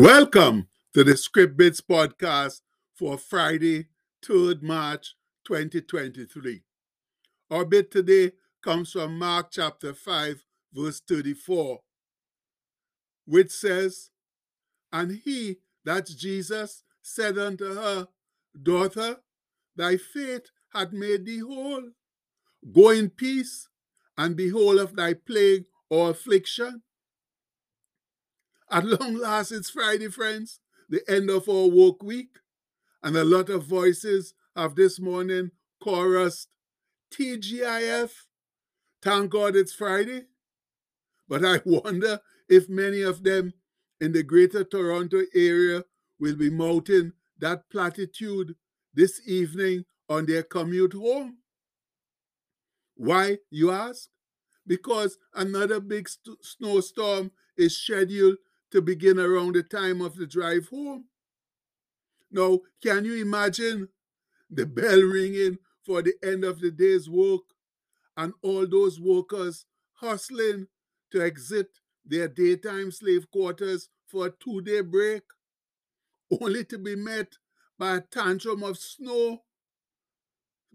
Welcome to the Script Bits podcast for Friday, 3rd March 2023. Our bit today comes from Mark chapter 5, verse 34, which says, And he, that's Jesus, said unto her, Daughter, thy faith hath made thee whole. Go in peace and be whole of thy plague or affliction. At long last, it's Friday, friends, the end of our work week, and a lot of voices have this morning chorused TGIF. Thank God it's Friday. But I wonder if many of them in the greater Toronto area will be mouthing that platitude this evening on their commute home. Why, you ask? Because another big st- snowstorm is scheduled to begin around the time of the drive home. Now, can you imagine the bell ringing for the end of the day's work and all those workers hustling to exit their daytime slave quarters for a two day break, only to be met by a tantrum of snow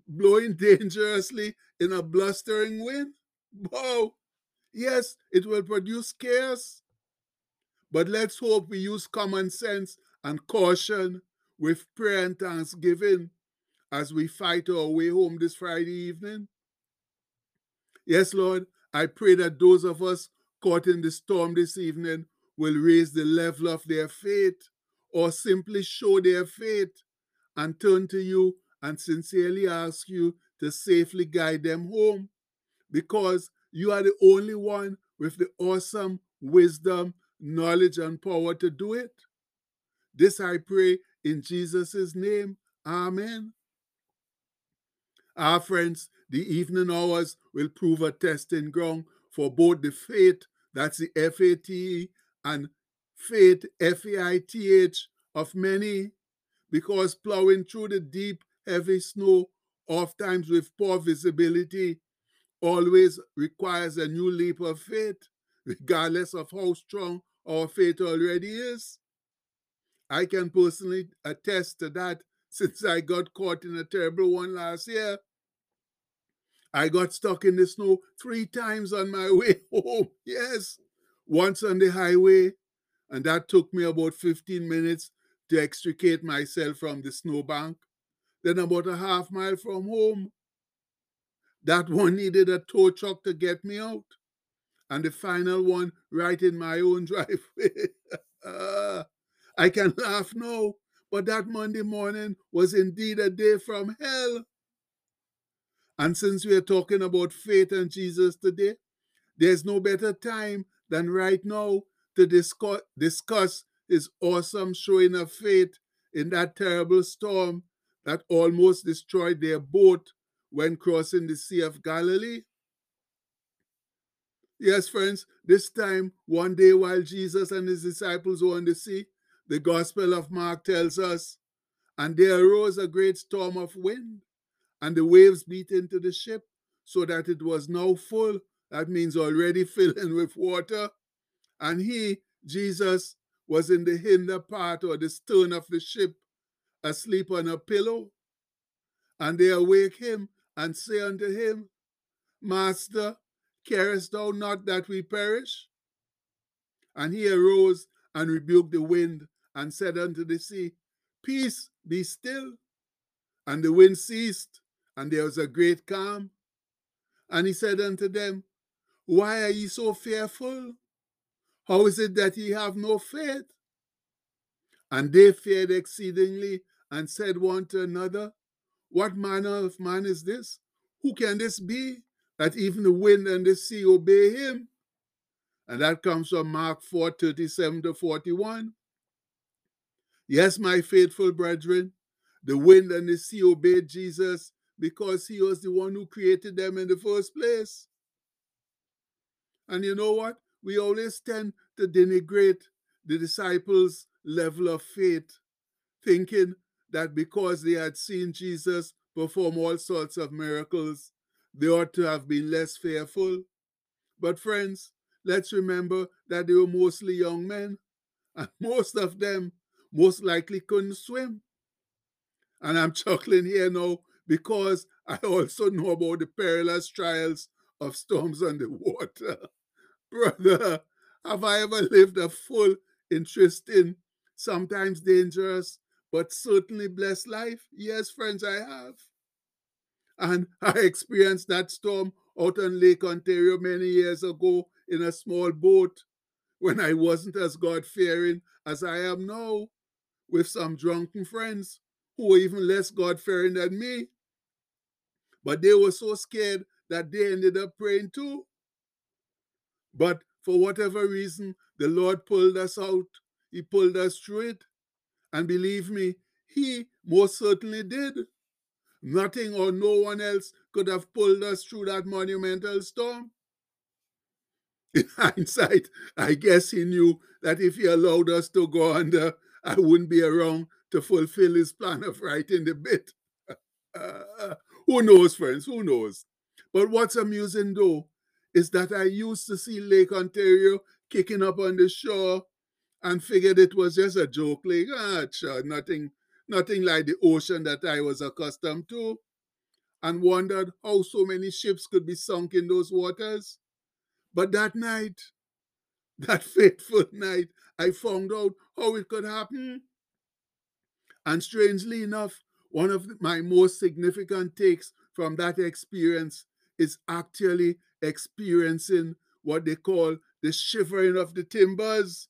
blowing dangerously in a blustering wind? Wow! Yes, it will produce chaos but let's hope we use common sense and caution with prayer and thanksgiving as we fight our way home this Friday evening. Yes, Lord, I pray that those of us caught in the storm this evening will raise the level of their faith or simply show their faith and turn to you and sincerely ask you to safely guide them home because you are the only one with the awesome wisdom knowledge, and power to do it. This I pray in Jesus' name. Amen. Our friends, the evening hours will prove a testing ground for both the faith, that's the F A T, and faith, F A I T H, of many, because plowing through the deep, heavy snow, oftentimes with poor visibility, always requires a new leap of faith, regardless of how strong our faith already is. I can personally attest to that since I got caught in a terrible one last year. I got stuck in the snow three times on my way home. Yes, once on the highway, and that took me about 15 minutes to extricate myself from the snowbank. Then, about a half mile from home, that one needed a tow truck to get me out and the final one right in my own driveway. uh, I can laugh now, but that Monday morning was indeed a day from hell. And since we are talking about faith and Jesus today, there's no better time than right now to discuss, discuss his awesome showing of faith in that terrible storm that almost destroyed their boat when crossing the Sea of Galilee. Yes, friends, this time, one day while Jesus and his disciples were on the sea, the Gospel of Mark tells us, and there arose a great storm of wind, and the waves beat into the ship, so that it was now full. That means already filling with water. And he, Jesus, was in the hinder part or the stern of the ship, asleep on a pillow. And they awake him and say unto him, Master, Carest thou not that we perish? And he arose and rebuked the wind and said unto the sea, Peace, be still. And the wind ceased, and there was a great calm. And he said unto them, Why are ye so fearful? How is it that ye have no faith? And they feared exceedingly and said one to another, What manner of man is this? Who can this be? That even the wind and the sea obey him. And that comes from Mark 4 37 to 41. Yes, my faithful brethren, the wind and the sea obeyed Jesus because he was the one who created them in the first place. And you know what? We always tend to denigrate the disciples' level of faith, thinking that because they had seen Jesus perform all sorts of miracles, they ought to have been less fearful. But, friends, let's remember that they were mostly young men, and most of them most likely couldn't swim. And I'm chuckling here now because I also know about the perilous trials of storms on the water. Brother, have I ever lived a full, interesting, sometimes dangerous, but certainly blessed life? Yes, friends, I have. And I experienced that storm out on Lake Ontario many years ago in a small boat when I wasn't as God fearing as I am now with some drunken friends who were even less God fearing than me. But they were so scared that they ended up praying too. But for whatever reason, the Lord pulled us out. He pulled us through it. And believe me, He most certainly did. Nothing or no one else could have pulled us through that monumental storm. In hindsight, I guess he knew that if he allowed us to go under, I wouldn't be around to fulfill his plan of writing the bit. Uh, who knows, friends? Who knows? But what's amusing though is that I used to see Lake Ontario kicking up on the shore and figured it was just a joke, like, ah, sure, nothing, nothing like the ocean that I was accustomed to, and wondered how so many ships could be sunk in those waters. But that night, that fateful night, I found out how it could happen. And strangely enough, one of my most significant takes from that experience is actually experiencing what they call the shivering of the timbers.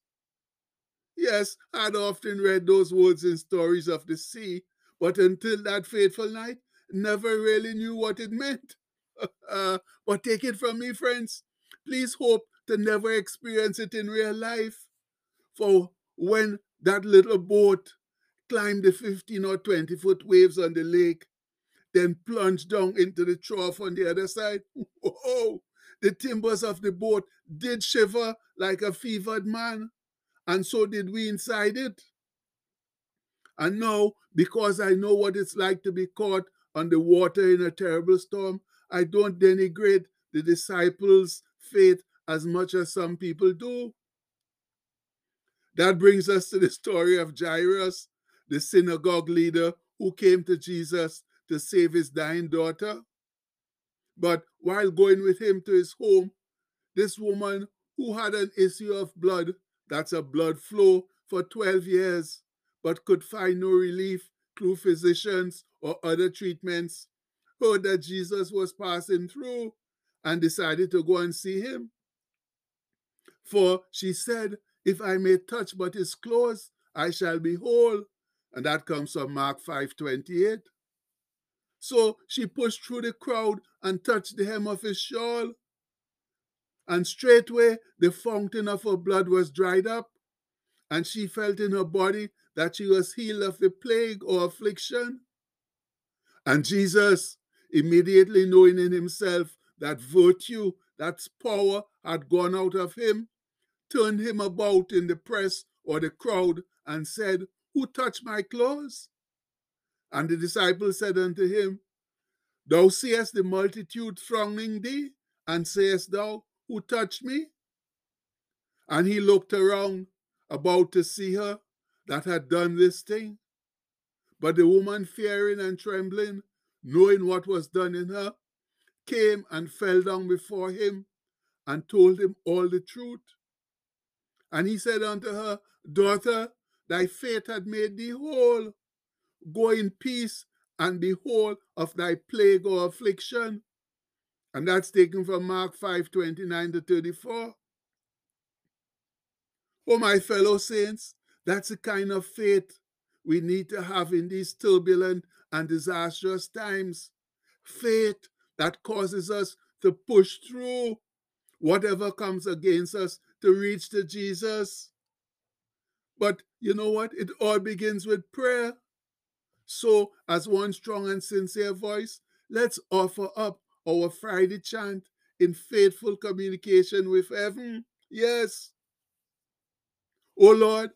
Yes, I'd often read those words in stories of the sea, but until that fateful night, never really knew what it meant. but take it from me, friends. Please hope to never experience it in real life. For when that little boat climbed the 15 or 20 foot waves on the lake, then plunged down into the trough on the other side. Whoa! The timbers of the boat did shiver like a fevered man, and so did we inside it. And now, because I know what it's like to be caught on the water in a terrible storm, I don't denigrate the disciples' faith as much as some people do. That brings us to the story of Jairus, the synagogue leader who came to Jesus to save his dying daughter. But while going with him to his home, this woman who had an issue of blood, that's a blood flow, for 12 years, but could find no relief through physicians or other treatments, heard that Jesus was passing through and decided to go and see him. For she said, If I may touch but his clothes, I shall be whole. And that comes from Mark 5 28. So she pushed through the crowd and touched the hem of his shawl. And straightway the fountain of her blood was dried up, and she felt in her body that she was healed of the plague or affliction. And Jesus, immediately knowing in himself that virtue, that power had gone out of him, turned him about in the press or the crowd and said, Who touched my clothes? And the disciples said unto him, Thou seest the multitude thronging thee, and sayest thou, Who touched me? And he looked around, about to see her that had done this thing. But the woman, fearing and trembling, knowing what was done in her, came and fell down before him and told him all the truth. And he said unto her, Daughter, thy faith had made thee whole. Go in peace and be whole of thy plague or affliction. And that's taken from Mark 5 29 to 34. Oh, my fellow saints, that's the kind of faith we need to have in these turbulent and disastrous times. Faith that causes us to push through whatever comes against us to reach to Jesus. But you know what? It all begins with prayer. So, as one strong and sincere voice, let's offer up our Friday chant in faithful communication with heaven. Yes. Oh Lord,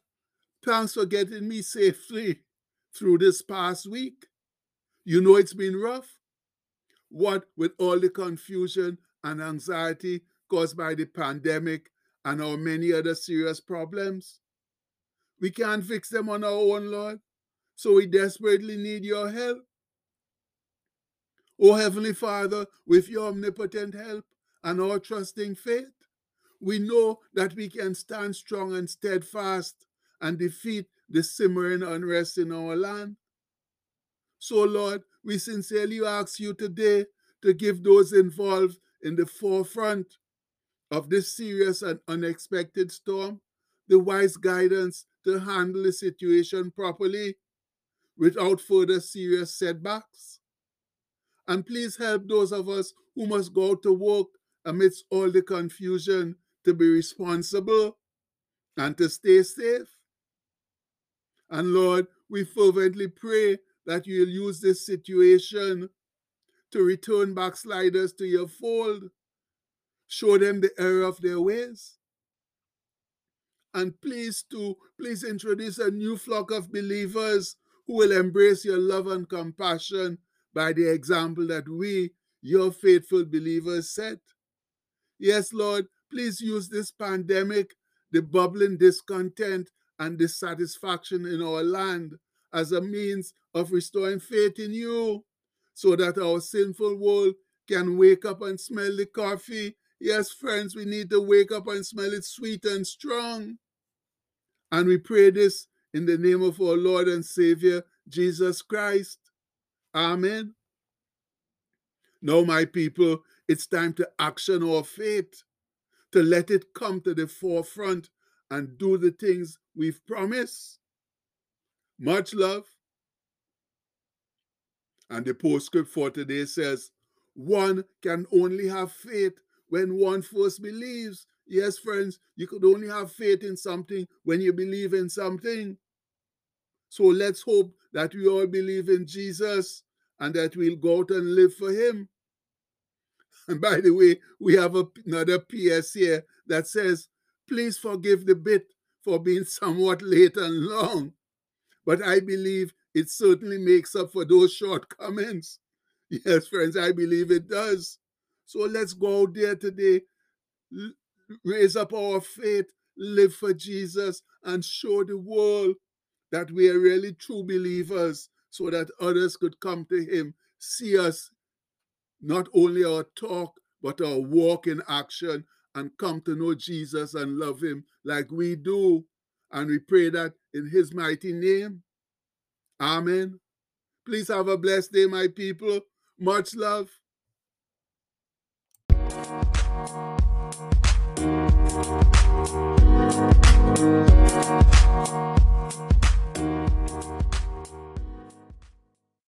thanks for getting me safely through this past week. You know it's been rough. What with all the confusion and anxiety caused by the pandemic and our many other serious problems. We can't fix them on our own, Lord. So we desperately need your help. O Heavenly Father, with your omnipotent help and our trusting faith, we know that we can stand strong and steadfast and defeat the simmering unrest in our land. So, Lord, we sincerely ask you today to give those involved in the forefront of this serious and unexpected storm the wise guidance to handle the situation properly without further serious setbacks. And please help those of us who must go to work amidst all the confusion to be responsible and to stay safe. And Lord, we fervently pray that you'll use this situation to return backsliders to your fold. Show them the error of their ways. And please to please introduce a new flock of believers who will embrace your love and compassion by the example that we, your faithful believers, set. Yes, Lord, please use this pandemic, the bubbling discontent and dissatisfaction in our land as a means of restoring faith in you so that our sinful world can wake up and smell the coffee. Yes, friends, we need to wake up and smell it sweet and strong. And we pray this in the name of our Lord and Savior, Jesus Christ. Amen. Now, my people, it's time to action our faith, to let it come to the forefront and do the things we've promised. Much love. And the postscript for today says, one can only have faith when one first believes. Yes, friends, you could only have faith in something when you believe in something. So let's hope that we all believe in Jesus and that we'll go out and live for Him. And by the way, we have another PS here that says, please forgive the bit for being somewhat late and long. But I believe it certainly makes up for those shortcomings. Yes, friends, I believe it does. So let's go out there today, raise up our faith, live for Jesus, and show the world that we are really true believers so that others could come to him, see us, not only our talk, but our walk in action, and come to know Jesus and love him like we do. And we pray that in his mighty name. Amen. Please have a blessed day, my people. Much love.